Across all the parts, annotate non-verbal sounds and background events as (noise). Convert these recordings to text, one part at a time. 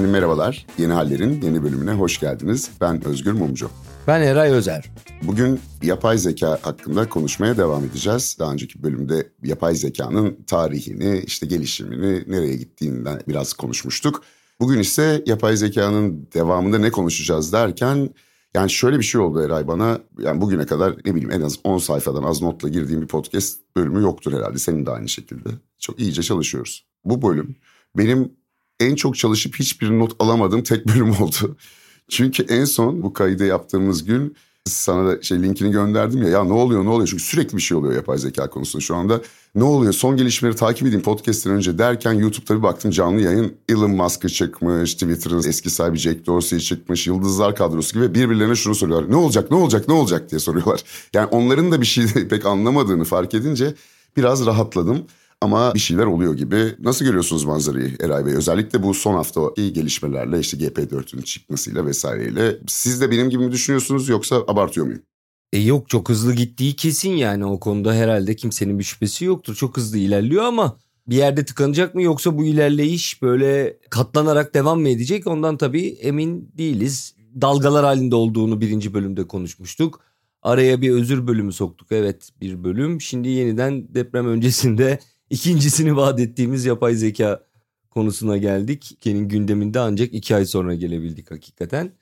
Efendim merhabalar. Yeni Haller'in yeni bölümüne hoş geldiniz. Ben Özgür Mumcu. Ben Eray Özer. Bugün yapay zeka hakkında konuşmaya devam edeceğiz. Daha önceki bölümde yapay zekanın tarihini, işte gelişimini, nereye gittiğinden biraz konuşmuştuk. Bugün ise yapay zekanın devamında ne konuşacağız derken yani şöyle bir şey oldu Eray bana. Yani bugüne kadar ne bileyim en az 10 sayfadan az notla girdiğim bir podcast bölümü yoktur herhalde. Senin de aynı şekilde. Çok iyice çalışıyoruz. Bu bölüm benim en çok çalışıp hiçbir not alamadığım tek bölüm oldu. (laughs) Çünkü en son bu kaydı yaptığımız gün sana da şey linkini gönderdim ya ya ne oluyor ne oluyor çünkü sürekli bir şey oluyor yapay zeka konusunda şu anda. Ne oluyor son gelişmeleri takip edeyim podcast'ten önce derken YouTube'da bir baktım canlı yayın Elon Musk'ı çıkmış, Twitter'ın eski sahibi Jack Dorsey çıkmış, Yıldızlar kadrosu gibi birbirlerine şunu soruyorlar. Ne olacak ne olacak ne olacak diye soruyorlar. Yani onların da bir şey (laughs) pek anlamadığını fark edince biraz rahatladım. Ama bir şeyler oluyor gibi. Nasıl görüyorsunuz manzarayı Eray Bey? Özellikle bu son hafta iyi gelişmelerle işte GP4'ün çıkmasıyla vesaireyle. Siz de benim gibi mi düşünüyorsunuz yoksa abartıyor muyum? E yok çok hızlı gittiği kesin yani o konuda herhalde kimsenin bir şüphesi yoktur. Çok hızlı ilerliyor ama bir yerde tıkanacak mı yoksa bu ilerleyiş böyle katlanarak devam mı edecek ondan tabii emin değiliz. Dalgalar halinde olduğunu birinci bölümde konuşmuştuk. Araya bir özür bölümü soktuk evet bir bölüm. Şimdi yeniden deprem öncesinde ikincisini vaat ettiğimiz yapay zeka konusuna geldik. Kenin gündeminde ancak iki ay sonra gelebildik hakikaten.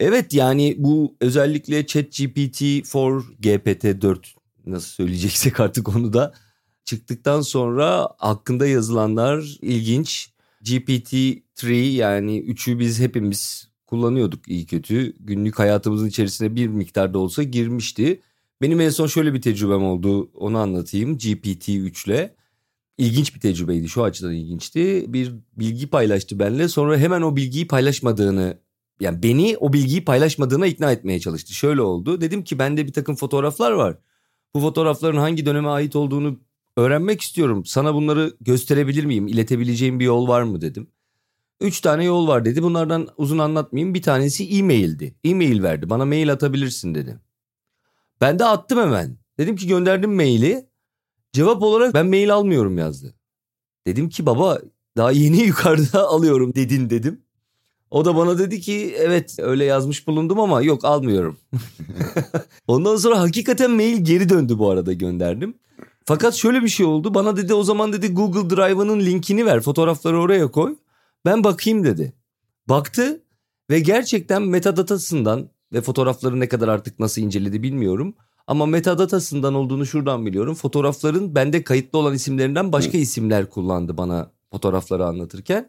Evet yani bu özellikle ChatGPT-4, GPT-4 nasıl söyleyeceksek artık onu da çıktıktan sonra hakkında yazılanlar ilginç. GPT-3 yani 3'ü biz hepimiz kullanıyorduk iyi kötü. Günlük hayatımızın içerisine bir miktarda olsa girmişti. Benim en son şöyle bir tecrübem oldu onu anlatayım GPT-3 ile. İlginç bir tecrübeydi şu açıdan ilginçti. Bir bilgi paylaştı benimle sonra hemen o bilgiyi paylaşmadığını yani beni o bilgiyi paylaşmadığına ikna etmeye çalıştı. Şöyle oldu dedim ki bende bir takım fotoğraflar var. Bu fotoğrafların hangi döneme ait olduğunu öğrenmek istiyorum. Sana bunları gösterebilir miyim? İletebileceğim bir yol var mı dedim. Üç tane yol var dedi. Bunlardan uzun anlatmayayım. Bir tanesi e-maildi. E-mail verdi. Bana mail atabilirsin dedi. Ben de attım hemen. Dedim ki gönderdim maili. Cevap olarak ben mail almıyorum yazdı. Dedim ki baba daha yeni (laughs) yukarıda alıyorum dedin dedim. O da bana dedi ki evet öyle yazmış bulundum ama yok almıyorum. (laughs) Ondan sonra hakikaten mail geri döndü bu arada gönderdim. Fakat şöyle bir şey oldu. Bana dedi o zaman dedi Google Drive'ının linkini ver fotoğrafları oraya koy. Ben bakayım dedi. Baktı ve gerçekten metadatasından ve fotoğrafları ne kadar artık nasıl inceledi bilmiyorum. Ama metadatasından olduğunu şuradan biliyorum. Fotoğrafların bende kayıtlı olan isimlerinden başka isimler kullandı bana fotoğrafları anlatırken.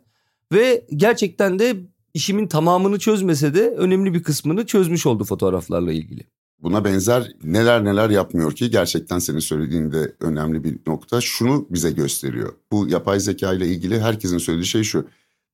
Ve gerçekten de işimin tamamını çözmese de önemli bir kısmını çözmüş oldu fotoğraflarla ilgili. Buna benzer neler neler yapmıyor ki gerçekten senin söylediğinde önemli bir nokta şunu bize gösteriyor. Bu yapay zeka ile ilgili herkesin söylediği şey şu.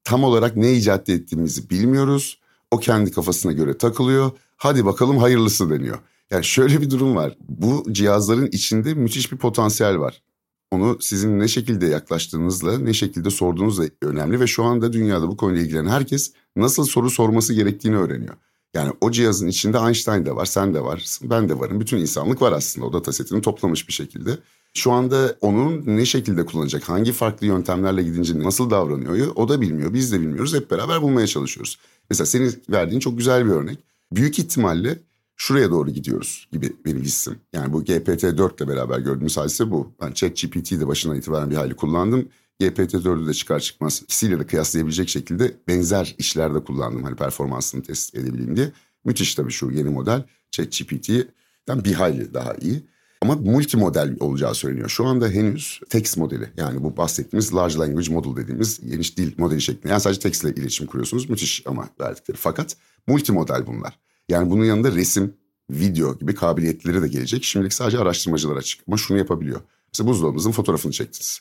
Tam olarak ne icat ettiğimizi bilmiyoruz. O kendi kafasına göre takılıyor. Hadi bakalım hayırlısı deniyor. Yani şöyle bir durum var. Bu cihazların içinde müthiş bir potansiyel var. Onu sizin ne şekilde yaklaştığınızla, ne şekilde sorduğunuzla önemli ve şu anda dünyada bu konuyla ilgilenen herkes nasıl soru sorması gerektiğini öğreniyor. Yani o cihazın içinde Einstein de var, sen de var, ben de varım. Bütün insanlık var aslında o datasetini toplamış bir şekilde. Şu anda onun ne şekilde kullanacak, hangi farklı yöntemlerle gidince nasıl davranıyor o da bilmiyor, biz de bilmiyoruz. Hep beraber bulmaya çalışıyoruz. Mesela senin verdiğin çok güzel bir örnek. Büyük ihtimalle şuraya doğru gidiyoruz gibi benim hissim. Yani bu GPT-4 ile beraber gördüğümüz hadise bu. Ben ChatGPT'yi de başından itibaren bir hali kullandım. GPT-4'ü de çıkar çıkmaz ikisiyle de kıyaslayabilecek şekilde benzer işlerde kullandım. Hani performansını test edebileyim diye. Müthiş tabii şu yeni model ChatGPT'den bir hayli daha iyi. Ama multimodel olacağı söyleniyor. Şu anda henüz text modeli yani bu bahsettiğimiz large language model dediğimiz geniş dil modeli şeklinde. Yani sadece text ile iletişim kuruyorsunuz. Müthiş ama verdikleri. Fakat multimodel bunlar. Yani bunun yanında resim, video gibi kabiliyetleri de gelecek. Şimdilik sadece araştırmacılar açık. Ama şunu yapabiliyor. Mesela buzdolabımızın fotoğrafını çektiniz.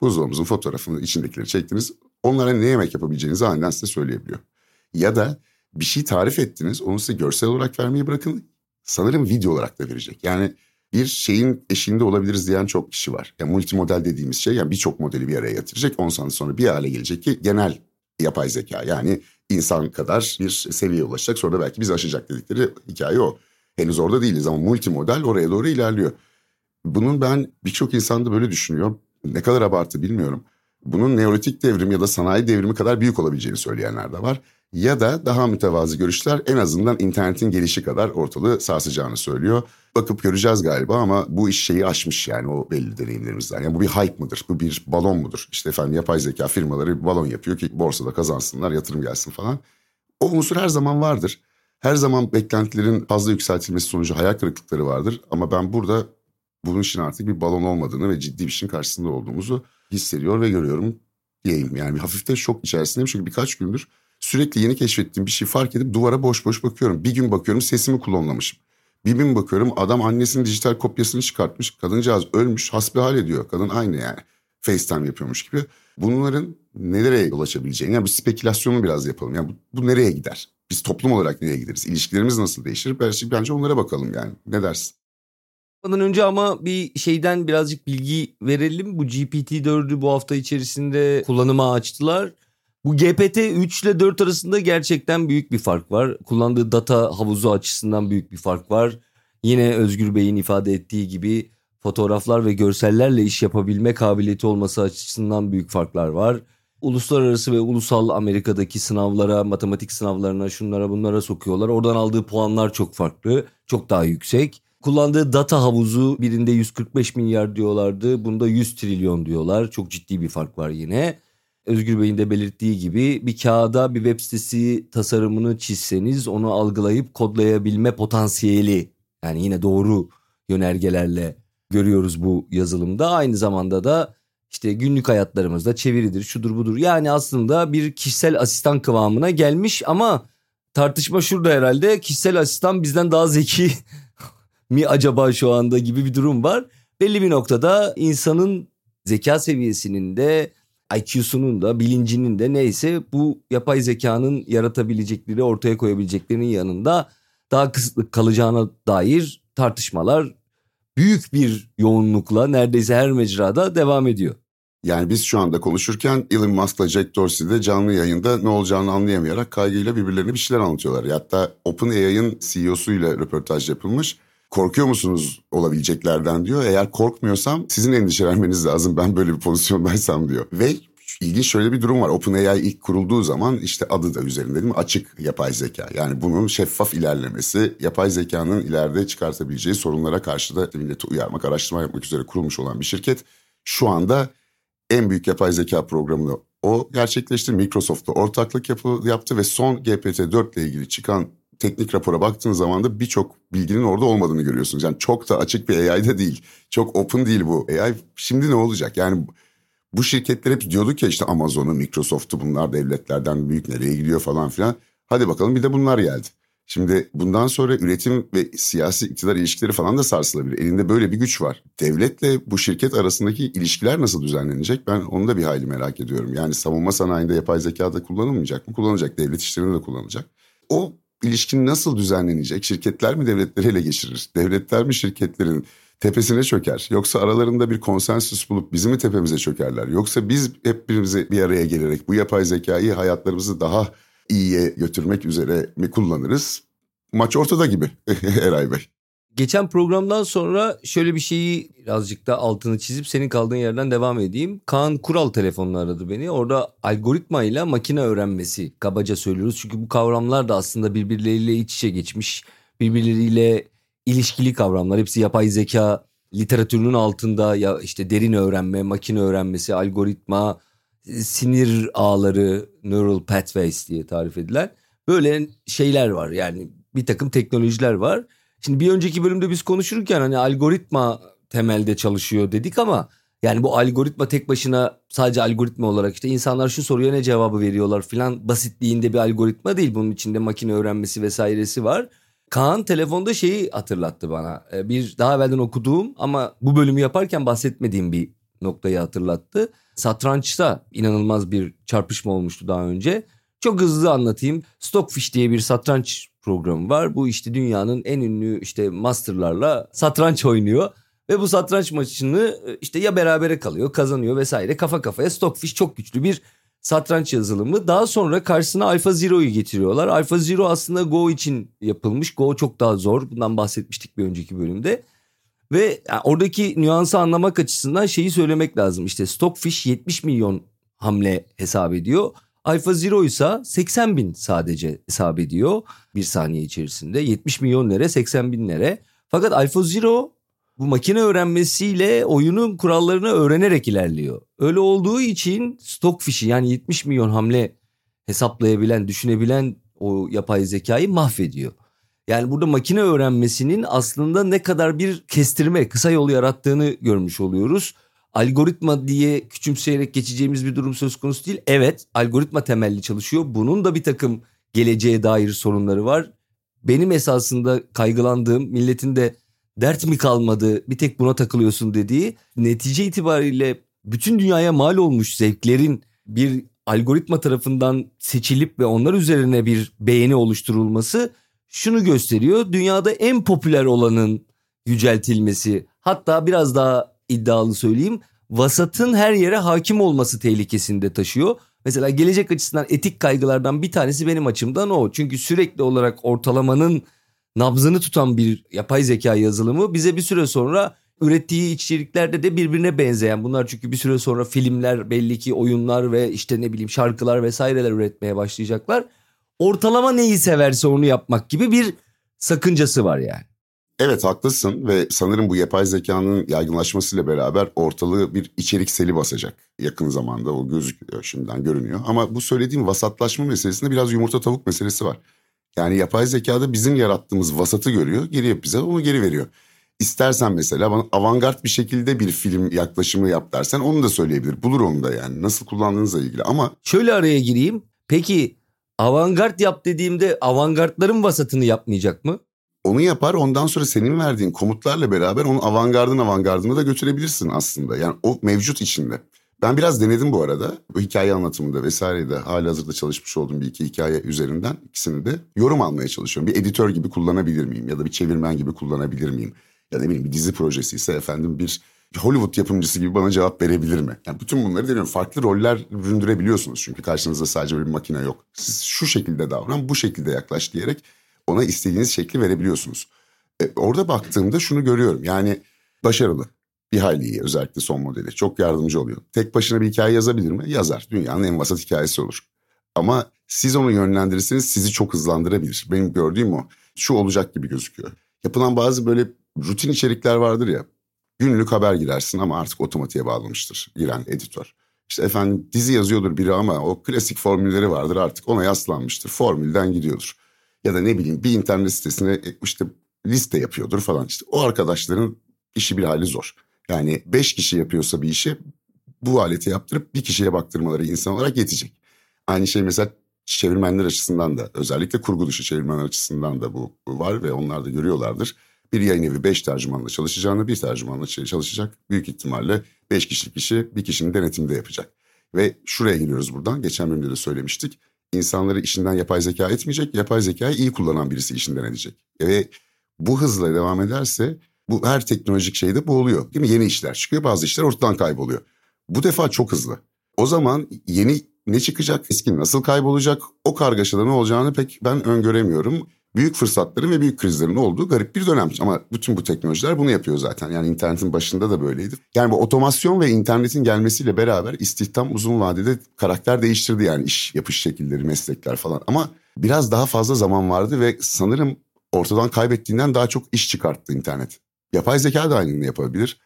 Buzdolabımızın fotoğrafını, içindekileri çektiniz. Onlara ne yemek yapabileceğinizi aniden size söyleyebiliyor. Ya da bir şey tarif ettiniz, onu size görsel olarak vermeyi bırakın. Sanırım video olarak da verecek. Yani bir şeyin eşiğinde olabiliriz diyen çok kişi var. Yani multimodel dediğimiz şey yani birçok modeli bir araya getirecek. 10 sene sonra bir hale gelecek ki genel yapay zeka yani insan kadar bir seviyeye ulaşacak. Sonra da belki bizi aşacak dedikleri hikaye o. Henüz orada değiliz ama multimodel oraya doğru ilerliyor. Bunun ben birçok insan da böyle düşünüyor. Ne kadar abartı bilmiyorum. Bunun neolitik devrim ya da sanayi devrimi kadar büyük olabileceğini söyleyenler de var. Ya da daha mütevazı görüşler en azından internetin gelişi kadar ortalığı sarsacağını söylüyor. Bakıp göreceğiz galiba ama bu iş şeyi aşmış yani o belli deneyimlerimizden. Yani bu bir hype mıdır? Bu bir balon mudur? İşte efendim yapay zeka firmaları balon yapıyor ki borsada kazansınlar, yatırım gelsin falan. O unsur her zaman vardır. Her zaman beklentilerin fazla yükseltilmesi sonucu hayal kırıklıkları vardır. Ama ben burada bunun için artık bir balon olmadığını ve ciddi bir şeyin karşısında olduğumuzu hissediyor ve görüyorum diyeyim. Yani bir hafif de şok içerisindeyim çünkü birkaç gündür sürekli yeni keşfettiğim bir şey fark edip duvara boş boş bakıyorum. Bir gün bakıyorum sesimi klonlamışım. Bir gün bakıyorum adam annesinin dijital kopyasını çıkartmış. Kadıncağız ölmüş hasbihal ediyor. Kadın aynı yani. FaceTime yapıyormuş gibi. Bunların nelere yol açabileceğini yani bu spekülasyonu biraz yapalım. Yani bu, bu nereye gider? Biz toplum olarak nereye gideriz? İlişkilerimiz nasıl değişir? Bence onlara bakalım yani. Ne dersin? Ondan önce ama bir şeyden birazcık bilgi verelim. Bu GPT-4'ü bu hafta içerisinde kullanıma açtılar. Bu GPT-3 ile 4 arasında gerçekten büyük bir fark var. Kullandığı data havuzu açısından büyük bir fark var. Yine Özgür Bey'in ifade ettiği gibi fotoğraflar ve görsellerle iş yapabilme kabiliyeti olması açısından büyük farklar var. Uluslararası ve ulusal Amerika'daki sınavlara, matematik sınavlarına, şunlara bunlara sokuyorlar. Oradan aldığı puanlar çok farklı, çok daha yüksek. Kullandığı data havuzu birinde 145 milyar diyorlardı. Bunda 100 trilyon diyorlar. Çok ciddi bir fark var yine. Özgür Bey'in de belirttiği gibi bir kağıda bir web sitesi tasarımını çizseniz onu algılayıp kodlayabilme potansiyeli yani yine doğru yönergelerle görüyoruz bu yazılımda. Aynı zamanda da işte günlük hayatlarımızda çeviridir, şudur budur. Yani aslında bir kişisel asistan kıvamına gelmiş ama tartışma şurada herhalde. Kişisel asistan bizden daha zeki (laughs) mi acaba şu anda gibi bir durum var. Belli bir noktada insanın zeka seviyesinin de IQ'sunun da bilincinin de neyse bu yapay zekanın yaratabilecekleri ortaya koyabileceklerinin yanında daha kısıtlı kalacağına dair tartışmalar büyük bir yoğunlukla neredeyse her mecrada devam ediyor. Yani biz şu anda konuşurken Elon Musk'la Jack Dorsey de canlı yayında ne olacağını anlayamayarak kaygıyla birbirlerine bir şeyler anlatıyorlar. Hatta OpenAI'ın CEO'suyla röportaj yapılmış. Korkuyor musunuz olabileceklerden diyor. Eğer korkmuyorsam sizin endişelenmeniz lazım ben böyle bir pozisyondaysam diyor. Ve ilginç şöyle bir durum var. OpenAI ilk kurulduğu zaman işte adı da üzerinde değil mi? Açık yapay zeka. Yani bunun şeffaf ilerlemesi, yapay zekanın ileride çıkartabileceği sorunlara karşı da milleti uyarmak, araştırma yapmak üzere kurulmuş olan bir şirket. Şu anda en büyük yapay zeka programını o gerçekleşti. Microsoft'ta ortaklık yapı, yaptı ve son GPT-4 ile ilgili çıkan teknik rapora baktığınız zaman da birçok bilginin orada olmadığını görüyorsunuz. Yani çok da açık bir AI'da değil. Çok open değil bu AI. Şimdi ne olacak? Yani bu şirketler hep diyorduk ya işte Amazon'u, Microsoft'u bunlar devletlerden büyük nereye gidiyor falan filan. Hadi bakalım bir de bunlar geldi. Şimdi bundan sonra üretim ve siyasi iktidar ilişkileri falan da sarsılabilir. Elinde böyle bir güç var. Devletle bu şirket arasındaki ilişkiler nasıl düzenlenecek? Ben onu da bir hayli merak ediyorum. Yani savunma sanayinde yapay zeka da kullanılmayacak mı? Kullanılacak. Devlet işlerinde de kullanılacak. O ilişkin nasıl düzenlenecek? Şirketler mi devletleri ele geçirir? Devletler mi şirketlerin tepesine çöker? Yoksa aralarında bir konsensüs bulup bizi mi tepemize çökerler? Yoksa biz hep birimizi bir araya gelerek bu yapay zekayı hayatlarımızı daha iyiye götürmek üzere mi kullanırız? Maç ortada gibi (laughs) Eray Bey. Geçen programdan sonra şöyle bir şeyi birazcık da altını çizip senin kaldığın yerden devam edeyim. Kaan Kural telefonla aradı beni. Orada algoritma ile makine öğrenmesi kabaca söylüyoruz. Çünkü bu kavramlar da aslında birbirleriyle iç içe geçmiş. Birbirleriyle ilişkili kavramlar. Hepsi yapay zeka literatürünün altında ya işte derin öğrenme, makine öğrenmesi, algoritma, sinir ağları, neural pathways diye tarif edilen böyle şeyler var. Yani bir takım teknolojiler var. Şimdi bir önceki bölümde biz konuşurken hani algoritma temelde çalışıyor dedik ama yani bu algoritma tek başına sadece algoritma olarak işte insanlar şu soruya ne cevabı veriyorlar filan basitliğinde bir algoritma değil. Bunun içinde makine öğrenmesi vesairesi var. Kaan telefonda şeyi hatırlattı bana. Ee, bir daha evvelden okuduğum ama bu bölümü yaparken bahsetmediğim bir noktayı hatırlattı. Satrançta inanılmaz bir çarpışma olmuştu daha önce. Çok hızlı anlatayım. Stockfish diye bir satranç programı var. Bu işte dünyanın en ünlü işte masterlarla satranç oynuyor. Ve bu satranç maçını e, işte ya berabere kalıyor, kazanıyor vesaire kafa kafaya. Stockfish çok güçlü bir satranç yazılımı. Daha sonra karşısına Alpha Zero'yu getiriyorlar. Alpha Zero aslında Go için yapılmış. Go çok daha zor. Bundan bahsetmiştik bir önceki bölümde. Ve oradaki nüansı anlamak açısından şeyi söylemek lazım. İşte Stockfish 70 milyon hamle hesap ediyor. Alpha Zero ise 80 bin sadece hesap ediyor bir saniye içerisinde. 70 milyon lira 80 bin lira. Fakat Alpha Zero bu makine öğrenmesiyle oyunun kurallarını öğrenerek ilerliyor. Öyle olduğu için stok fişi yani 70 milyon hamle hesaplayabilen, düşünebilen o yapay zekayı mahvediyor. Yani burada makine öğrenmesinin aslında ne kadar bir kestirme, kısa yol yarattığını görmüş oluyoruz. Algoritma diye küçümseyerek geçeceğimiz bir durum söz konusu değil. Evet, algoritma temelli çalışıyor. Bunun da bir takım geleceğe dair sorunları var. Benim esasında kaygılandığım milletin de dert mi kalmadı bir tek buna takılıyorsun dediği netice itibariyle bütün dünyaya mal olmuş zevklerin bir algoritma tarafından seçilip ve onlar üzerine bir beğeni oluşturulması şunu gösteriyor. Dünyada en popüler olanın yüceltilmesi hatta biraz daha iddialı söyleyeyim vasatın her yere hakim olması tehlikesinde taşıyor. Mesela gelecek açısından etik kaygılardan bir tanesi benim açımdan o. Çünkü sürekli olarak ortalamanın nabzını tutan bir yapay zeka yazılımı bize bir süre sonra ürettiği içeriklerde de birbirine benzeyen bunlar çünkü bir süre sonra filmler belli ki oyunlar ve işte ne bileyim şarkılar vesaireler üretmeye başlayacaklar. Ortalama neyi severse onu yapmak gibi bir sakıncası var yani. Evet haklısın ve sanırım bu yapay zekanın yaygınlaşmasıyla beraber ortalığı bir içerik seli basacak yakın zamanda o gözüküyor şimdiden görünüyor. Ama bu söylediğim vasatlaşma meselesinde biraz yumurta tavuk meselesi var. Yani yapay zekada bizim yarattığımız vasatı görüyor, geri bize onu geri veriyor. İstersen mesela bana avantgard bir şekilde bir film yaklaşımı yap dersen onu da söyleyebilir. Bulur onu da yani nasıl kullandığınızla ilgili ama... Şöyle araya gireyim. Peki avantgard yap dediğimde avantgardların vasatını yapmayacak mı? Onu yapar ondan sonra senin verdiğin komutlarla beraber onu avantgardın avantgardına da götürebilirsin aslında. Yani o mevcut içinde. Ben biraz denedim bu arada. Bu hikaye anlatımında vesairede hali hazırda çalışmış olduğum bir iki hikaye üzerinden ikisini de yorum almaya çalışıyorum. Bir editör gibi kullanabilir miyim ya da bir çevirmen gibi kullanabilir miyim? Ya ne bileyim bir dizi projesi ise efendim bir Hollywood yapımcısı gibi bana cevap verebilir mi? Yani bütün bunları deniyorum. Farklı roller büründürebiliyorsunuz çünkü karşınızda sadece bir makine yok. Siz şu şekilde davran, bu şekilde yaklaş diyerek ona istediğiniz şekli verebiliyorsunuz. E, orada baktığımda şunu görüyorum. Yani başarılı. Bir hayli iyi özellikle son modeli. Çok yardımcı oluyor. Tek başına bir hikaye yazabilir mi? Yazar. Dünyanın en vasat hikayesi olur. Ama siz onu yönlendirirseniz sizi çok hızlandırabilir. Benim gördüğüm o. Şu olacak gibi gözüküyor. Yapılan bazı böyle rutin içerikler vardır ya. Günlük haber girersin ama artık otomatiğe bağlamıştır giren editör. İşte efendim dizi yazıyordur biri ama o klasik formülleri vardır artık ona yaslanmıştır. Formülden gidiyordur. Ya da ne bileyim bir internet sitesine işte liste yapıyordur falan işte. O arkadaşların işi bir hali zor. Yani beş kişi yapıyorsa bir işi bu aleti yaptırıp bir kişiye baktırmaları insan olarak yetecek. Aynı şey mesela çevirmenler açısından da özellikle kurgu dışı çevirmenler açısından da bu var ve onlar da görüyorlardır. Bir yayın evi beş tercümanla çalışacağını bir tercümanla çalışacak. Büyük ihtimalle beş kişilik işi bir kişinin denetimde yapacak. Ve şuraya giriyoruz buradan. Geçen bölümde de söylemiştik. İnsanları işinden yapay zeka etmeyecek. Yapay zekayı iyi kullanan birisi işinden edecek. Ve bu hızla devam ederse bu her teknolojik şeyde bu oluyor. Değil mi? Yeni işler çıkıyor bazı işler ortadan kayboluyor. Bu defa çok hızlı. O zaman yeni ne çıkacak, eski nasıl kaybolacak o kargaşada ne olacağını pek ben öngöremiyorum. Büyük fırsatların ve büyük krizlerin olduğu garip bir dönem. Ama bütün bu teknolojiler bunu yapıyor zaten. Yani internetin başında da böyleydi. Yani bu otomasyon ve internetin gelmesiyle beraber istihdam uzun vadede karakter değiştirdi yani iş yapış şekilleri, meslekler falan. Ama biraz daha fazla zaman vardı ve sanırım ortadan kaybettiğinden daha çok iş çıkarttı internet. Yapay zeka da aynını yapabilir.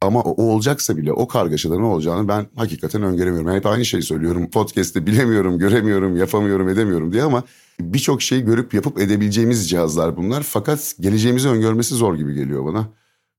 Ama o, olacaksa bile o kargaşada olacağını ben hakikaten öngöremiyorum. hep aynı şeyi söylüyorum. Podcast'te bilemiyorum, göremiyorum, yapamıyorum, edemiyorum diye ama birçok şeyi görüp yapıp edebileceğimiz cihazlar bunlar. Fakat geleceğimizi öngörmesi zor gibi geliyor bana.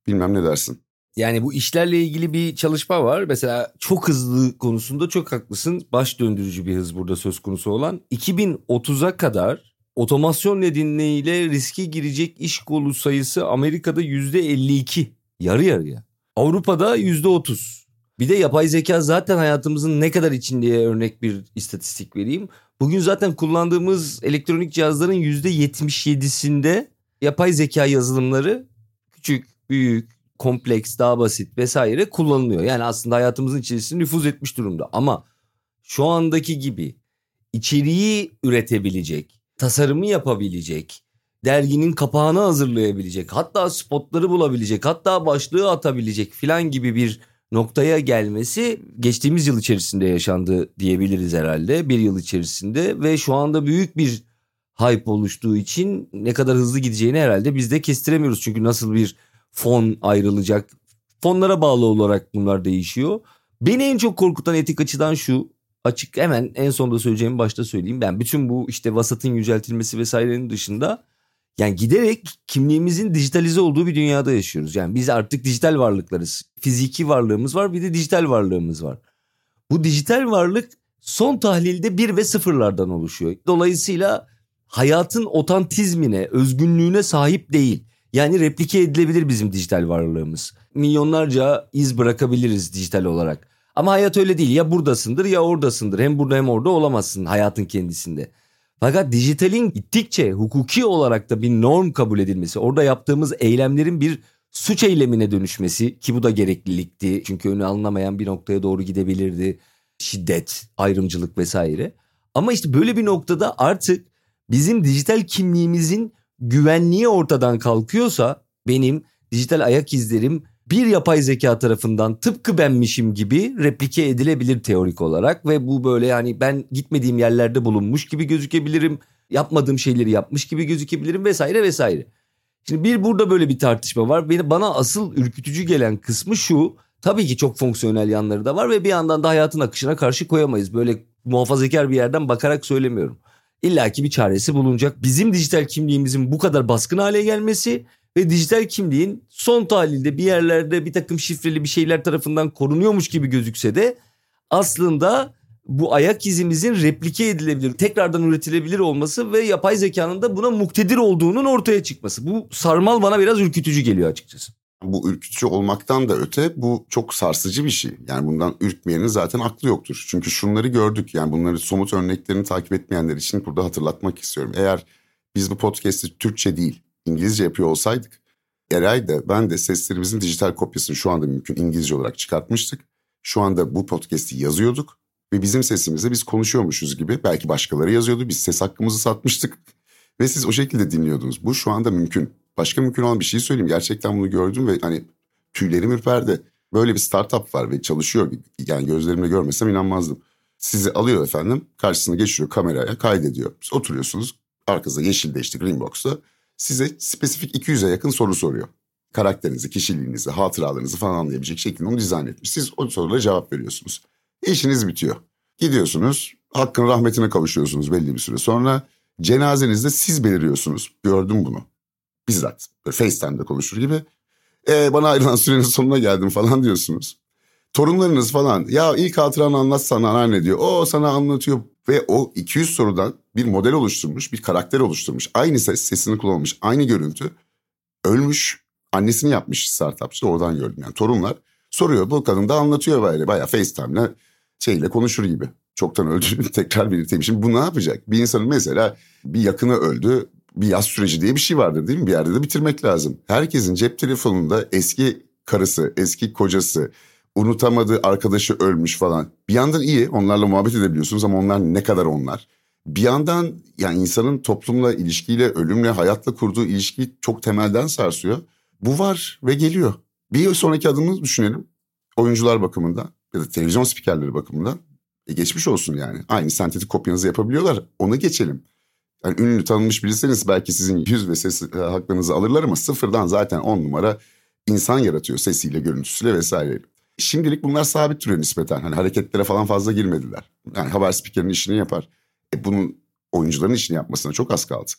Bilmem ne dersin. Yani bu işlerle ilgili bir çalışma var. Mesela çok hızlı konusunda çok haklısın. Baş döndürücü bir hız burada söz konusu olan. 2030'a kadar otomasyon nedeniyle riske girecek iş kolu sayısı Amerika'da %52. Yarı yarıya. Avrupa'da %30. Bir de yapay zeka zaten hayatımızın ne kadar içinde örnek bir istatistik vereyim. Bugün zaten kullandığımız elektronik cihazların %77'sinde yapay zeka yazılımları küçük, büyük, kompleks, daha basit vesaire kullanılıyor. Yani aslında hayatımızın içerisinde nüfuz etmiş durumda. Ama şu andaki gibi içeriği üretebilecek, tasarımı yapabilecek, derginin kapağını hazırlayabilecek, hatta spotları bulabilecek, hatta başlığı atabilecek filan gibi bir noktaya gelmesi geçtiğimiz yıl içerisinde yaşandı diyebiliriz herhalde. Bir yıl içerisinde ve şu anda büyük bir hype oluştuğu için ne kadar hızlı gideceğini herhalde biz de kestiremiyoruz. Çünkü nasıl bir fon ayrılacak fonlara bağlı olarak bunlar değişiyor. Beni en çok korkutan etik açıdan şu açık hemen en sonda söyleyeceğimi başta söyleyeyim. Ben bütün bu işte vasatın yüceltilmesi vesairenin dışında yani giderek kimliğimizin dijitalize olduğu bir dünyada yaşıyoruz. Yani biz artık dijital varlıklarız. Fiziki varlığımız var bir de dijital varlığımız var. Bu dijital varlık son tahlilde bir ve sıfırlardan oluşuyor. Dolayısıyla hayatın otantizmine, özgünlüğüne sahip değil. Yani replike edilebilir bizim dijital varlığımız. Milyonlarca iz bırakabiliriz dijital olarak. Ama hayat öyle değil. Ya buradasındır ya oradasındır. Hem burada hem orada olamazsın hayatın kendisinde. Fakat dijitalin gittikçe hukuki olarak da bir norm kabul edilmesi, orada yaptığımız eylemlerin bir suç eylemine dönüşmesi ki bu da gereklilikti. Çünkü önü alınamayan bir noktaya doğru gidebilirdi. Şiddet, ayrımcılık vesaire. Ama işte böyle bir noktada artık bizim dijital kimliğimizin güvenliği ortadan kalkıyorsa benim dijital ayak izlerim bir yapay zeka tarafından tıpkı benmişim gibi replike edilebilir teorik olarak ve bu böyle yani ben gitmediğim yerlerde bulunmuş gibi gözükebilirim. Yapmadığım şeyleri yapmış gibi gözükebilirim vesaire vesaire. Şimdi bir burada böyle bir tartışma var. Beni bana asıl ürkütücü gelen kısmı şu. Tabii ki çok fonksiyonel yanları da var ve bir yandan da hayatın akışına karşı koyamayız. Böyle muhafazakar bir yerden bakarak söylemiyorum. İlla ki bir çaresi bulunacak. Bizim dijital kimliğimizin bu kadar baskın hale gelmesi ve dijital kimliğin son tahlilde bir yerlerde bir takım şifreli bir şeyler tarafından korunuyormuş gibi gözükse de aslında bu ayak izimizin replike edilebilir, tekrardan üretilebilir olması ve yapay zekanın da buna muktedir olduğunun ortaya çıkması. Bu sarmal bana biraz ürkütücü geliyor açıkçası. Bu ürkütücü olmaktan da öte bu çok sarsıcı bir şey. Yani bundan ürkmeyenin zaten aklı yoktur. Çünkü şunları gördük yani bunları somut örneklerini takip etmeyenler için burada hatırlatmak istiyorum. Eğer biz bu podcast'i Türkçe değil İngilizce yapıyor olsaydık Eray da ben de seslerimizin dijital kopyasını şu anda mümkün İngilizce olarak çıkartmıştık. Şu anda bu podcast'i yazıyorduk ve bizim sesimizle biz konuşuyormuşuz gibi belki başkaları yazıyordu. Biz ses hakkımızı satmıştık ve siz o şekilde dinliyordunuz. Bu şu anda mümkün. Başka mümkün olan bir şey söyleyeyim. Gerçekten bunu gördüm ve hani tüylerim ürperdi. Böyle bir startup var ve çalışıyor. Yani gözlerimle görmesem inanmazdım. Sizi alıyor efendim karşısına geçiriyor kameraya kaydediyor. Siz oturuyorsunuz arkasında yeşilde işte green box'ta size spesifik 200'e yakın soru soruyor. Karakterinizi, kişiliğinizi, hatıralarınızı falan anlayabilecek şekilde onu dizayn etmiş. Siz o sorulara cevap veriyorsunuz. İşiniz bitiyor. Gidiyorsunuz, hakkın rahmetine kavuşuyorsunuz belli bir süre sonra. Cenazenizde siz belirliyorsunuz. Gördüm bunu. Bizzat. Böyle FaceTime'da konuşur gibi. E, bana ayrılan sürenin sonuna geldim falan diyorsunuz. Torunlarınız falan ya ilk hatıranı anlatsana anneanne diyor. O sana anlatıyor ve o 200 sorudan bir model oluşturmuş, bir karakter oluşturmuş. Aynı ses, sesini kullanmış, aynı görüntü. Ölmüş, annesini yapmış startupçı oradan gördüm yani torunlar. Soruyor bu kadın da anlatıyor böyle bayağı FaceTime'le şeyle konuşur gibi. Çoktan öldüğünü (laughs) tekrar belirteyim. Şimdi bu ne yapacak? Bir insanın mesela bir yakını öldü, bir yaz süreci diye bir şey vardır değil mi? Bir yerde de bitirmek lazım. Herkesin cep telefonunda eski karısı, eski kocası, unutamadığı arkadaşı ölmüş falan. Bir yandan iyi onlarla muhabbet edebiliyorsunuz ama onlar ne kadar onlar. Bir yandan yani insanın toplumla ilişkiyle, ölümle, hayatla kurduğu ilişki çok temelden sarsıyor. Bu var ve geliyor. Bir sonraki adımı düşünelim. Oyuncular bakımından ya da televizyon spikerleri bakımından. E geçmiş olsun yani. Aynı sentetik kopyanızı yapabiliyorlar. Onu geçelim. Yani ünlü tanınmış biriseniz belki sizin yüz ve ses e, haklarınızı alırlar ama sıfırdan zaten on numara insan yaratıyor sesiyle, görüntüsüyle vesaire. Şimdilik bunlar sabit duruyor nispeten. Hani hareketlere falan fazla girmediler. Yani haber spikerinin işini yapar. E bunun oyuncuların işini yapmasına çok az kaldı.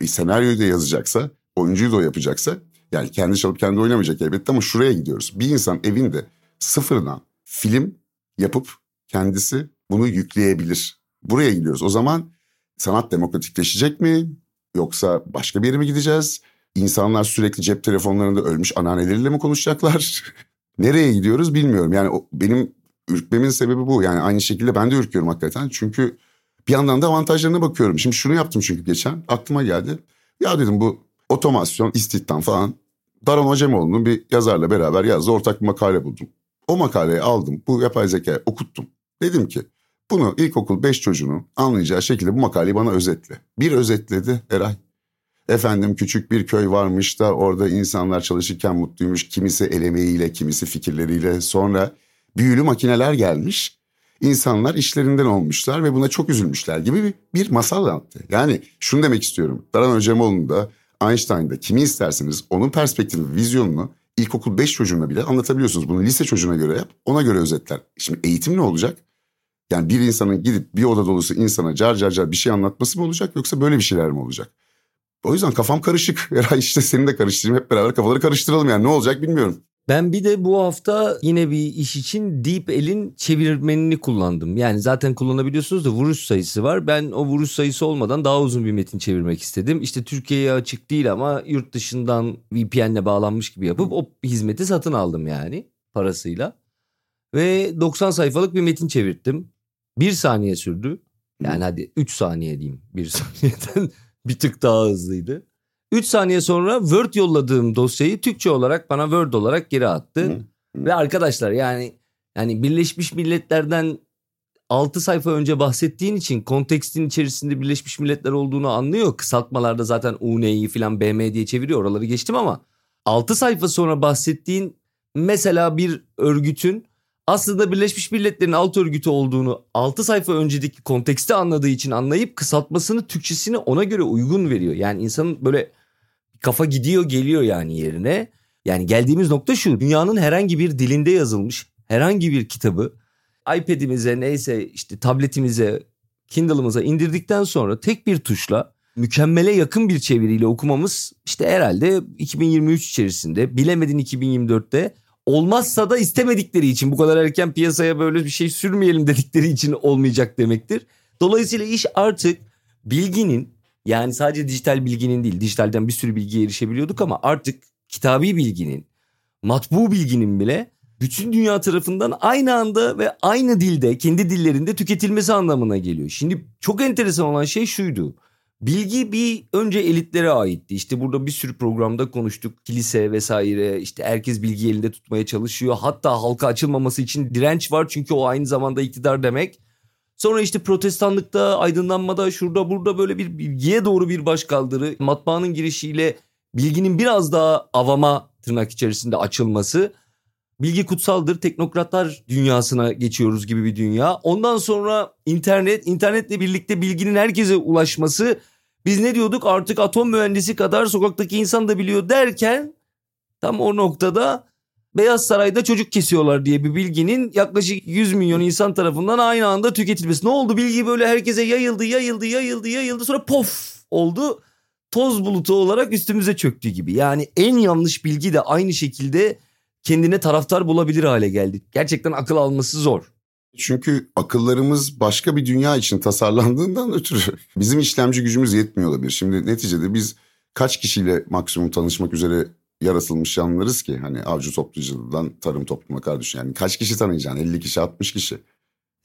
Bir senaryoyu da yazacaksa, oyuncuyu da o yapacaksa yani kendi çalıp kendi oynamayacak elbette ama şuraya gidiyoruz. Bir insan evinde sıfırdan film yapıp kendisi bunu yükleyebilir. Buraya gidiyoruz. O zaman sanat demokratikleşecek mi? Yoksa başka bir yere mi gideceğiz? İnsanlar sürekli cep telefonlarında ölmüş anneanneleriyle mi konuşacaklar? (laughs) Nereye gidiyoruz bilmiyorum. Yani benim ürkmemin sebebi bu. Yani aynı şekilde ben de ürküyorum hakikaten. Çünkü bir yandan da avantajlarına bakıyorum. Şimdi şunu yaptım çünkü geçen aklıma geldi. Ya dedim bu otomasyon, istihdam falan. Daron Hocamoğlu'nun bir yazarla beraber yazdığı ortak bir makale buldum. O makaleyi aldım, bu yapay zekayı okuttum. Dedim ki bunu ilkokul 5 çocuğunun anlayacağı şekilde bu makaleyi bana özetle. Bir özetledi Eray. Efendim küçük bir köy varmış da orada insanlar çalışırken mutluymuş. Kimisi el emeğiyle, kimisi fikirleriyle. Sonra büyülü makineler gelmiş. İnsanlar işlerinden olmuşlar ve buna çok üzülmüşler gibi bir, bir masal anlattı. Yani şunu demek istiyorum. Daran Öcemoğlu'nda, Einstein'da kimi isterseniz onun perspektifi, vizyonunu ilkokul 5 çocuğuna bile anlatabiliyorsunuz. Bunu lise çocuğuna göre yap, ona göre özetler. Şimdi eğitim ne olacak? Yani bir insanın gidip bir oda dolusu insana car car car bir şey anlatması mı olacak yoksa böyle bir şeyler mi olacak? O yüzden kafam karışık. (laughs) Eray işte seni de karıştırayım hep beraber kafaları karıştıralım yani ne olacak bilmiyorum. Ben bir de bu hafta yine bir iş için Deep El'in çevirmenini kullandım. Yani zaten kullanabiliyorsunuz da vuruş sayısı var. Ben o vuruş sayısı olmadan daha uzun bir metin çevirmek istedim. İşte Türkiye'ye açık değil ama yurt dışından VPN'le bağlanmış gibi yapıp o hizmeti satın aldım yani parasıyla. Ve 90 sayfalık bir metin çevirttim. Bir saniye sürdü. Yani hadi 3 saniye diyeyim bir (laughs) saniyeden bir tık daha hızlıydı. 3 saniye sonra Word yolladığım dosyayı Türkçe olarak bana Word olarak geri attı. Hı. Ve arkadaşlar yani yani Birleşmiş Milletler'den 6 sayfa önce bahsettiğin için kontekstin içerisinde Birleşmiş Milletler olduğunu anlıyor. Kısaltmalarda zaten UN'yi falan BM diye çeviriyor oraları geçtim ama 6 sayfa sonra bahsettiğin mesela bir örgütün aslında Birleşmiş Milletler'in alt örgütü olduğunu 6 sayfa öncedeki kontekste anladığı için anlayıp kısaltmasını Türkçesini ona göre uygun veriyor. Yani insanın böyle kafa gidiyor geliyor yani yerine. Yani geldiğimiz nokta şu dünyanın herhangi bir dilinde yazılmış herhangi bir kitabı iPad'imize neyse işte tabletimize Kindle'ımıza indirdikten sonra tek bir tuşla mükemmele yakın bir çeviriyle okumamız işte herhalde 2023 içerisinde bilemedin 2024'te olmazsa da istemedikleri için bu kadar erken piyasaya böyle bir şey sürmeyelim dedikleri için olmayacak demektir. Dolayısıyla iş artık bilginin yani sadece dijital bilginin değil dijitalden bir sürü bilgiye erişebiliyorduk ama artık kitabi bilginin matbu bilginin bile bütün dünya tarafından aynı anda ve aynı dilde kendi dillerinde tüketilmesi anlamına geliyor. Şimdi çok enteresan olan şey şuydu. Bilgi bir önce elitlere aitti. İşte burada bir sürü programda konuştuk. Kilise vesaire işte herkes bilgi elinde tutmaya çalışıyor. Hatta halka açılmaması için direnç var çünkü o aynı zamanda iktidar demek. Sonra işte protestanlıkta, aydınlanmada, şurada burada böyle bir bilgiye doğru bir baş kaldırı. Matbaanın girişiyle bilginin biraz daha avama tırnak içerisinde açılması. Bilgi kutsaldır, teknokratlar dünyasına geçiyoruz gibi bir dünya. Ondan sonra internet, internetle birlikte bilginin herkese ulaşması biz ne diyorduk artık atom mühendisi kadar sokaktaki insan da biliyor derken tam o noktada Beyaz Saray'da çocuk kesiyorlar diye bir bilginin yaklaşık 100 milyon insan tarafından aynı anda tüketilmesi. Ne oldu? Bilgi böyle herkese yayıldı, yayıldı, yayıldı, yayıldı. Sonra pof oldu. Toz bulutu olarak üstümüze çöktü gibi. Yani en yanlış bilgi de aynı şekilde kendine taraftar bulabilir hale geldi. Gerçekten akıl alması zor. Çünkü akıllarımız başka bir dünya için tasarlandığından (laughs) ötürü bizim işlemci gücümüz yetmiyor olabilir. Şimdi neticede biz kaç kişiyle maksimum tanışmak üzere yaratılmış canlılarız ki hani avcı toplayıcıdan tarım topluma kadar düşün. Yani kaç kişi tanıyacaksın? 50 kişi 60 kişi.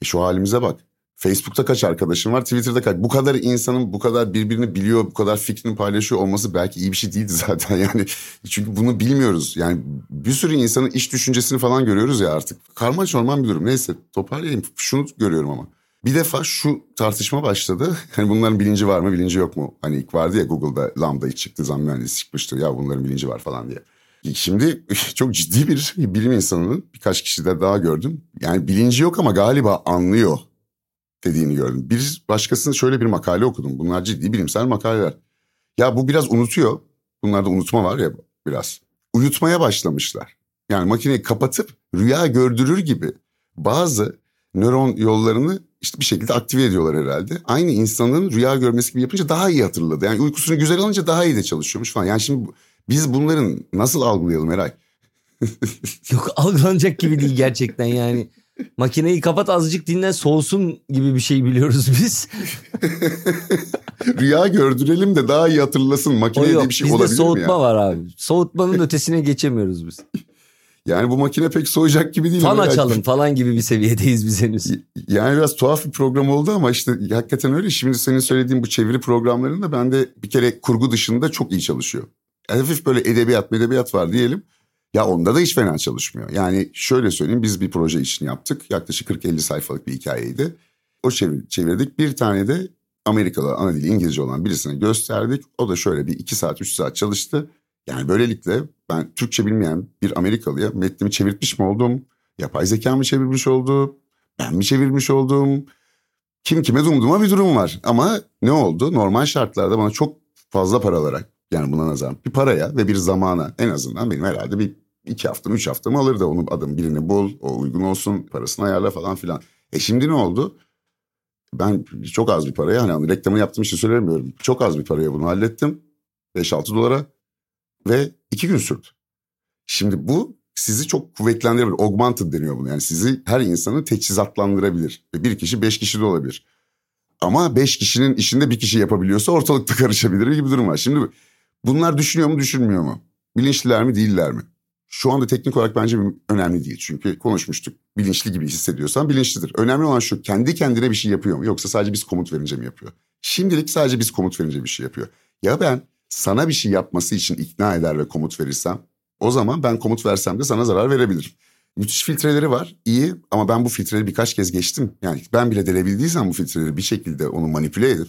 E şu halimize bak. Facebook'ta kaç arkadaşım var, Twitter'da kaç. Bu kadar insanın bu kadar birbirini biliyor, bu kadar fikrini paylaşıyor olması belki iyi bir şey değildi (laughs) zaten. Yani çünkü bunu bilmiyoruz. Yani bir sürü insanın iş düşüncesini falan görüyoruz ya artık. Karma çorman bir durum. Neyse toparlayayım. Şunu görüyorum ama. Bir defa şu tartışma başladı. (laughs) Hani bunların bilinci var mı, bilinci yok mu? Hani ilk vardı ya Google'da Lambda çıktı zaman mühendisi çıkmıştı. Ya bunların bilinci var falan diye. Şimdi (laughs) çok ciddi bir bilim insanının birkaç kişi de daha gördüm. Yani bilinci yok ama galiba anlıyor dediğini gördüm. Bir başkasının şöyle bir makale okudum. Bunlar ciddi bilimsel makaleler. Ya bu biraz unutuyor. Bunlarda unutma var ya biraz. Uyutmaya başlamışlar. Yani makineyi kapatıp rüya gördürür gibi bazı nöron yollarını işte bir şekilde aktive ediyorlar herhalde. Aynı insanın rüya görmesi gibi yapınca daha iyi hatırladı. Yani uykusunu güzel alınca daha iyi de çalışıyormuş falan. Yani şimdi biz bunların nasıl algılayalım Eray? (laughs) Yok algılanacak gibi değil gerçekten yani. Makineyi kapat azıcık dinle soğusun gibi bir şey biliyoruz biz. (laughs) Rüya gördürelim de daha iyi hatırlasın. Makine diye bir şey olabilir mi ya? Bizde soğutma var abi. Soğutmanın ötesine geçemiyoruz biz. (laughs) Yani bu makine pek soğuyacak gibi değil. Fan açalım falan gibi bir seviyedeyiz biz henüz. Yani biraz tuhaf bir program oldu ama işte hakikaten öyle. Şimdi senin söylediğin bu çeviri programlarında bende bir kere kurgu dışında çok iyi çalışıyor. Hafif böyle edebiyat edebiyat var diyelim. Ya onda da hiç fena çalışmıyor. Yani şöyle söyleyeyim biz bir proje için yaptık. Yaklaşık 40-50 sayfalık bir hikayeydi. O çevir, çevirdik. Bir tane de Amerikalı ana dili İngilizce olan birisine gösterdik. O da şöyle bir iki saat üç saat çalıştı. Yani böylelikle ben Türkçe bilmeyen bir Amerikalıya metnimi çevirtmiş mi oldum? Yapay zeka mı çevirmiş oldu? Ben mi çevirmiş oldum? Kim kime dumduma bir durum var. Ama ne oldu? Normal şartlarda bana çok fazla para alarak yani buna nazaran bir paraya ve bir zamana en azından benim herhalde bir iki haftam üç haftamı alır da onun adım birini bul o uygun olsun parasını ayarla falan filan. E şimdi ne oldu? Ben çok az bir paraya hani reklamı yaptığım için söylemiyorum. Çok az bir paraya bunu hallettim. 5-6 dolara ve iki gün sürdü. Şimdi bu sizi çok kuvvetlendirebilir. Augmented deniyor bunu. Yani sizi her insanı teçhizatlandırabilir. Bir kişi beş kişi de olabilir. Ama beş kişinin işinde bir kişi yapabiliyorsa ortalıkta karışabilir gibi bir durum var. Şimdi bunlar düşünüyor mu düşünmüyor mu? Bilinçliler mi değiller mi? Şu anda teknik olarak bence önemli değil. Çünkü konuşmuştuk. Bilinçli gibi hissediyorsan bilinçlidir. Önemli olan şu kendi kendine bir şey yapıyor mu? Yoksa sadece biz komut verince mi yapıyor? Şimdilik sadece biz komut verince bir şey yapıyor. Ya ben sana bir şey yapması için ikna eder ve komut verirsem o zaman ben komut versem de sana zarar verebilirim. Müthiş filtreleri var iyi ama ben bu filtreleri birkaç kez geçtim. Yani ben bile delebildiysem bu filtreleri bir şekilde onu manipüle edip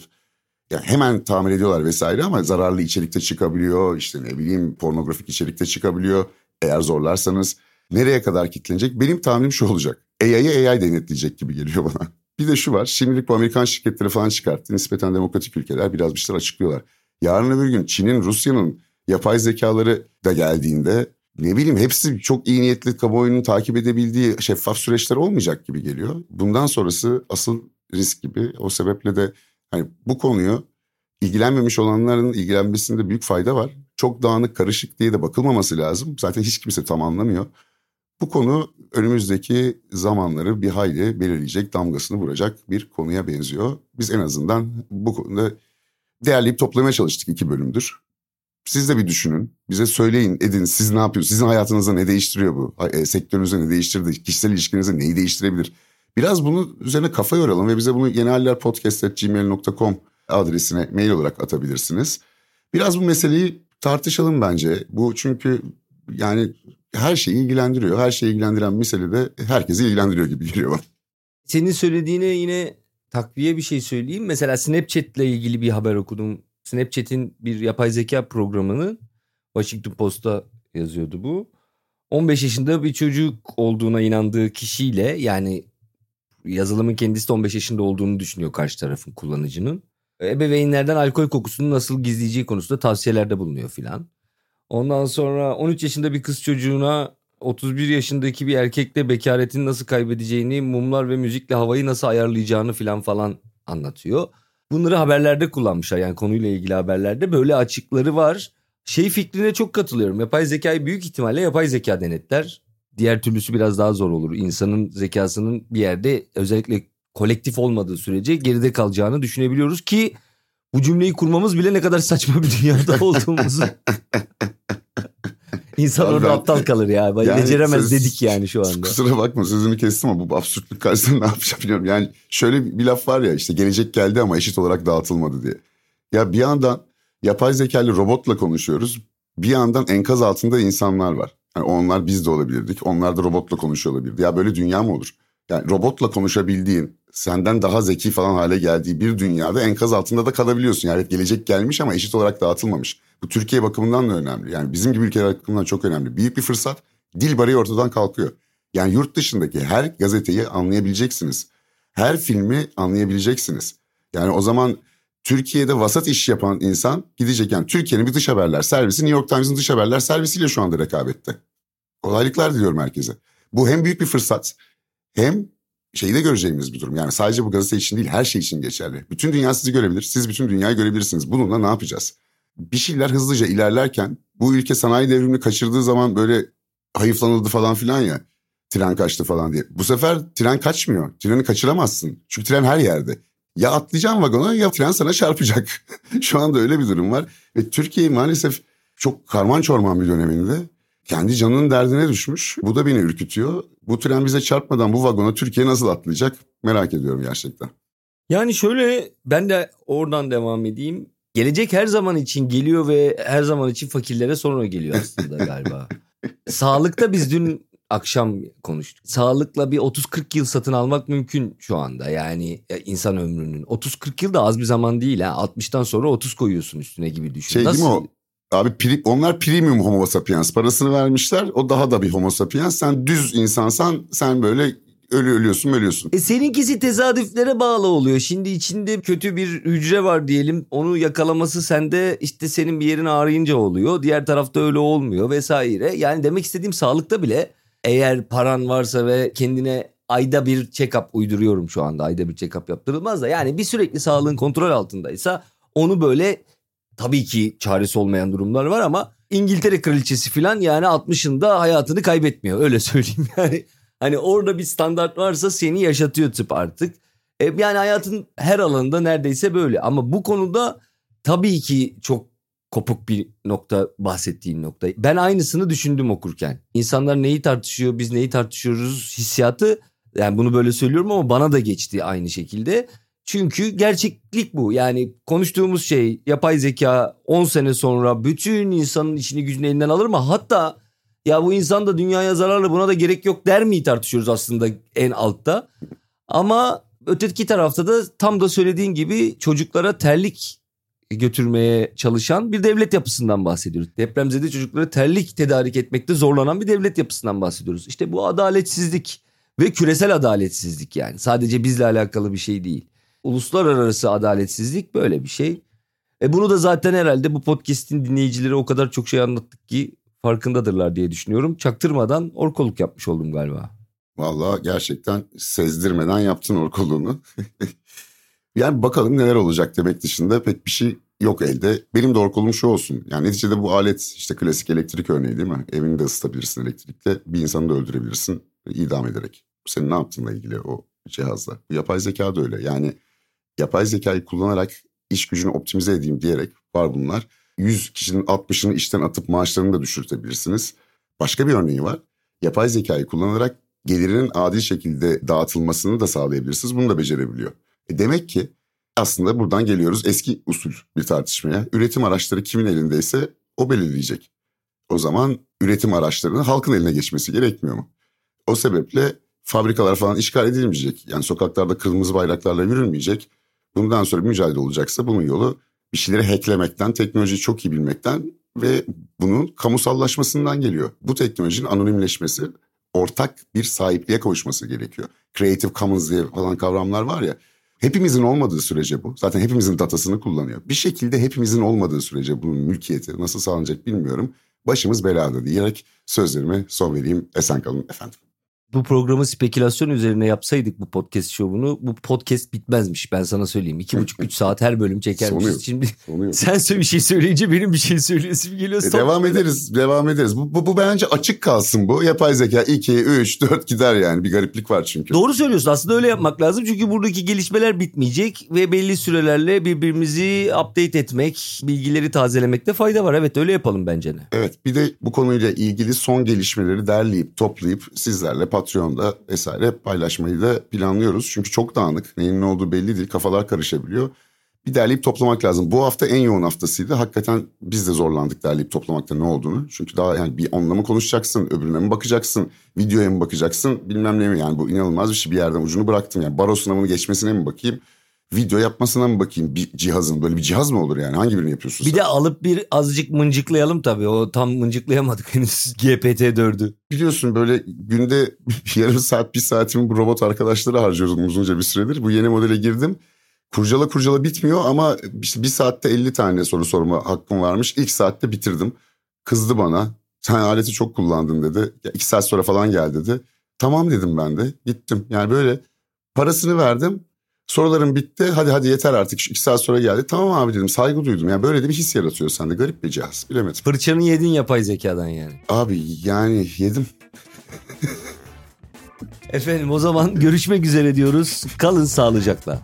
yani hemen tamir ediyorlar vesaire ama zararlı içerikte çıkabiliyor. işte ne bileyim pornografik içerikte çıkabiliyor. Eğer zorlarsanız nereye kadar kilitlenecek? Benim tahminim şu olacak. AI'ye AI denetleyecek gibi geliyor bana. Bir de şu var. Şimdilik bu Amerikan şirketleri falan çıkarttı. Nispeten demokratik ülkeler biraz bir şeyler açıklıyorlar. Yarın öbür gün Çin'in, Rusya'nın yapay zekaları da geldiğinde ne bileyim hepsi çok iyi niyetli kamuoyunun takip edebildiği şeffaf süreçler olmayacak gibi geliyor. Bundan sonrası asıl risk gibi. O sebeple de hani bu konuyu ilgilenmemiş olanların ilgilenmesinde büyük fayda var. Çok dağınık, karışık diye de bakılmaması lazım. Zaten hiç kimse tam anlamıyor. Bu konu önümüzdeki zamanları bir hayli belirleyecek, damgasını vuracak bir konuya benziyor. Biz en azından bu konuda değerleyip toplamaya çalıştık iki bölümdür. Siz de bir düşünün. Bize söyleyin, edin. Siz ne yapıyorsunuz? Sizin hayatınızda ne değiştiriyor bu? E, sektörünüzde ne değiştirdi? Kişisel ilişkinizde neyi değiştirebilir? Biraz bunu üzerine kafa yoralım ve bize bunu yenihalllerpodcast.gmail.com adresine mail olarak atabilirsiniz. Biraz bu meseleyi tartışalım bence. Bu çünkü yani her şeyi ilgilendiriyor. Her şeyi ilgilendiren mesele de herkesi ilgilendiriyor gibi geliyor bana. Senin söylediğine yine takviye bir şey söyleyeyim. Mesela Snapchat ile ilgili bir haber okudum. Snapchat'in bir yapay zeka programını Washington Post'ta yazıyordu bu. 15 yaşında bir çocuk olduğuna inandığı kişiyle yani yazılımın kendisi de 15 yaşında olduğunu düşünüyor karşı tarafın kullanıcının. Ebeveynlerden alkol kokusunu nasıl gizleyeceği konusunda tavsiyelerde bulunuyor filan. Ondan sonra 13 yaşında bir kız çocuğuna 31 yaşındaki bir erkekle bekaretini nasıl kaybedeceğini, mumlar ve müzikle havayı nasıl ayarlayacağını filan falan anlatıyor. Bunları haberlerde kullanmışlar yani konuyla ilgili haberlerde böyle açıkları var. Şey fikrine çok katılıyorum. Yapay zekayı büyük ihtimalle yapay zeka denetler. Diğer türlüsü biraz daha zor olur. İnsanın zekasının bir yerde özellikle kolektif olmadığı sürece geride kalacağını düşünebiliyoruz ki bu cümleyi kurmamız bile ne kadar saçma bir dünyada (laughs) olduğumuzu. İnsan Abi orada ben, aptal kalır ya. Yani Beceremez söz, dedik yani şu anda. Kusura bakma sözünü kestim ama bu absürtlük karşısında ne yapacağım bilmiyorum. Yani şöyle bir laf var ya işte gelecek geldi ama eşit olarak dağıtılmadı diye. Ya bir yandan yapay zekalı robotla konuşuyoruz. Bir yandan enkaz altında insanlar var. Yani onlar biz de olabilirdik. Onlar da robotla konuşuyor olabilirdi. Ya böyle dünya mı olur? Yani robotla konuşabildiğin, senden daha zeki falan hale geldiği bir dünyada enkaz altında da kalabiliyorsun. Yani gelecek gelmiş ama eşit olarak dağıtılmamış. Bu Türkiye bakımından da önemli. Yani bizim gibi ülkeler bakımından çok önemli. Büyük bir fırsat. Dil bariyeri ortadan kalkıyor. Yani yurt dışındaki her gazeteyi anlayabileceksiniz. Her filmi anlayabileceksiniz. Yani o zaman Türkiye'de vasat iş yapan insan gidecek. Yani Türkiye'nin bir dış haberler servisi New York Times'ın dış haberler servisiyle şu anda rekabette. Kolaylıklar diliyorum herkese. Bu hem büyük bir fırsat hem şeyi de göreceğimiz bir durum. Yani sadece bu gazete için değil her şey için geçerli. Bütün dünya sizi görebilir. Siz bütün dünyayı görebilirsiniz. Bununla ne yapacağız? Bir şeyler hızlıca ilerlerken bu ülke sanayi devrimini kaçırdığı zaman böyle hayıflanıldı falan filan ya. Tren kaçtı falan diye. Bu sefer tren kaçmıyor. Treni kaçıramazsın. Çünkü tren her yerde. Ya atlayacaksın vagona ya tren sana çarpacak. (laughs) Şu anda öyle bir durum var. Ve Türkiye maalesef çok karman çorman bir döneminde kendi canının derdine düşmüş. Bu da beni ürkütüyor. Bu tren bize çarpmadan bu vagona Türkiye nasıl atlayacak merak ediyorum gerçekten. Yani şöyle ben de oradan devam edeyim. Gelecek her zaman için geliyor ve her zaman için fakirlere sonra geliyor aslında (laughs) galiba. Sağlıkta biz dün akşam konuştuk. Sağlıkla bir 30-40 yıl satın almak mümkün şu anda. Yani e, insan ömrünün. 30-40 yıl da az bir zaman değil ha. 60'tan sonra 30 koyuyorsun üstüne gibi düşün. Şey değil mi o? Abi pri, onlar premium homo sapiens parasını vermişler. O daha da bir homo sapiens. Sen düz insansan sen böyle ölü ölüyorsun ölüyorsun. E seninkisi tesadüflere bağlı oluyor. Şimdi içinde kötü bir hücre var diyelim. Onu yakalaması sende işte senin bir yerin ağrıyınca oluyor. Diğer tarafta öyle olmuyor vesaire. Yani demek istediğim sağlıkta bile eğer paran varsa ve kendine ayda bir check-up uyduruyorum şu anda. Ayda bir check-up yaptırılmaz da yani bir sürekli sağlığın kontrol altındaysa onu böyle tabii ki çaresi olmayan durumlar var ama İngiltere kraliçesi falan yani 60'ında hayatını kaybetmiyor öyle (laughs) söyleyeyim yani. Hani orada bir standart varsa seni yaşatıyor tıp artık. E, yani hayatın her alanında neredeyse böyle ama bu konuda tabii ki çok kopuk bir nokta bahsettiğin nokta. Ben aynısını düşündüm okurken. İnsanlar neyi tartışıyor, biz neyi tartışıyoruz hissiyatı. Yani bunu böyle söylüyorum ama bana da geçti aynı şekilde. Çünkü gerçeklik bu. Yani konuştuğumuz şey yapay zeka 10 sene sonra bütün insanın içini gücünü elinden alır mı? Hatta ya bu insan da dünyaya zararlı buna da gerek yok der mi tartışıyoruz aslında en altta. Ama öteki tarafta da tam da söylediğin gibi çocuklara terlik götürmeye çalışan bir devlet yapısından bahsediyoruz. Depremzede çocuklara terlik tedarik etmekte zorlanan bir devlet yapısından bahsediyoruz. İşte bu adaletsizlik ve küresel adaletsizlik yani. Sadece bizle alakalı bir şey değil. Uluslararası adaletsizlik böyle bir şey. E bunu da zaten herhalde bu podcast'in dinleyicileri o kadar çok şey anlattık ki farkındadırlar diye düşünüyorum. Çaktırmadan orkoluk yapmış oldum galiba. Vallahi gerçekten sezdirmeden yaptın orkoluğunu. (laughs) yani bakalım neler olacak demek dışında pek bir şey yok elde. Benim de orkolum şu olsun. Yani neticede bu alet işte klasik elektrik örneği değil mi? Evini de ısıtabilirsin elektrikle. Bir insanı da öldürebilirsin idam ederek. Senin ne yaptığınla ilgili o cihazla. Bu yapay zeka da öyle. Yani yapay zekayı kullanarak iş gücünü optimize edeyim diyerek var bunlar. 100 kişinin 60'ını işten atıp maaşlarını da düşürtebilirsiniz. Başka bir örneği var. Yapay zekayı kullanarak gelirinin adil şekilde dağıtılmasını da sağlayabilirsiniz. Bunu da becerebiliyor. E demek ki aslında buradan geliyoruz eski usul bir tartışmaya. Üretim araçları kimin elindeyse o belirleyecek. O zaman üretim araçlarının halkın eline geçmesi gerekmiyor mu? O sebeple fabrikalar falan işgal edilmeyecek. Yani sokaklarda kırmızı bayraklarla yürünmeyecek. Bundan sonra bir mücadele olacaksa bunun yolu bir şeyleri hacklemekten, teknolojiyi çok iyi bilmekten ve bunun kamusallaşmasından geliyor. Bu teknolojinin anonimleşmesi, ortak bir sahipliğe kavuşması gerekiyor. Creative Commons diye falan kavramlar var ya. Hepimizin olmadığı sürece bu. Zaten hepimizin datasını kullanıyor. Bir şekilde hepimizin olmadığı sürece bunun mülkiyeti nasıl sağlanacak bilmiyorum. Başımız belada diyerek sözlerimi son vereyim. Esen kalın efendim bu programı spekülasyon üzerine yapsaydık bu podcast şovunu bu podcast bitmezmiş ben sana söyleyeyim. iki buçuk üç saat her bölüm çekermişiz. Şimdi Sonu sen bir şey söyleyince benim bir şey söyleyesim geliyor. E, devam ederiz devam ederiz. Bu, bu, bu bence açık kalsın bu. Yapay zeka 2, 3, 4 gider yani bir gariplik var çünkü. Doğru söylüyorsun aslında öyle yapmak lazım. Çünkü buradaki gelişmeler bitmeyecek ve belli sürelerle birbirimizi update etmek, bilgileri tazelemekte fayda var. Evet öyle yapalım bence de. Evet bir de bu konuyla ilgili son gelişmeleri derleyip toplayıp sizlerle Patreon'da vesaire paylaşmayı da planlıyoruz. Çünkü çok dağınık. Neyin ne olduğu belli değil. Kafalar karışabiliyor. Bir derleyip toplamak lazım. Bu hafta en yoğun haftasıydı. Hakikaten biz de zorlandık derleyip toplamakta ne olduğunu. Çünkü daha yani bir onunla mı konuşacaksın, öbürüne mi bakacaksın, videoya mı bakacaksın bilmem ne mi. Yani bu inanılmaz bir şey bir yerden ucunu bıraktım. Yani baro sınavını geçmesine mi bakayım? Video yapmasına mı bakayım bir cihazın böyle bir cihaz mı olur yani hangi birini yapıyorsun Bir sen? de alıp bir azıcık mıncıklayalım tabii o tam mıncıklayamadık henüz (laughs) GPT-4'ü. Biliyorsun böyle günde (laughs) yarım saat bir saatimi bu robot arkadaşları harcıyordum uzunca bir süredir. Bu yeni modele girdim. Kurcala kurcala bitmiyor ama işte bir saatte 50 tane soru sorma hakkım varmış. İlk saatte bitirdim. Kızdı bana. Sen aleti çok kullandın dedi. Ya iki saat sonra falan gel dedi. Tamam dedim ben de. Gittim. Yani böyle parasını verdim. Sorularım bitti. Hadi hadi yeter artık. Şu iki saat sonra geldi. Tamam abi dedim. Saygı duydum. Yani böyle de bir his yaratıyor sende. Garip bir cihaz. Bilemedim. Fırçanı yedin yapay zekadan yani. Abi yani yedim. Efendim o zaman görüşmek üzere diyoruz. Kalın sağlıcakla.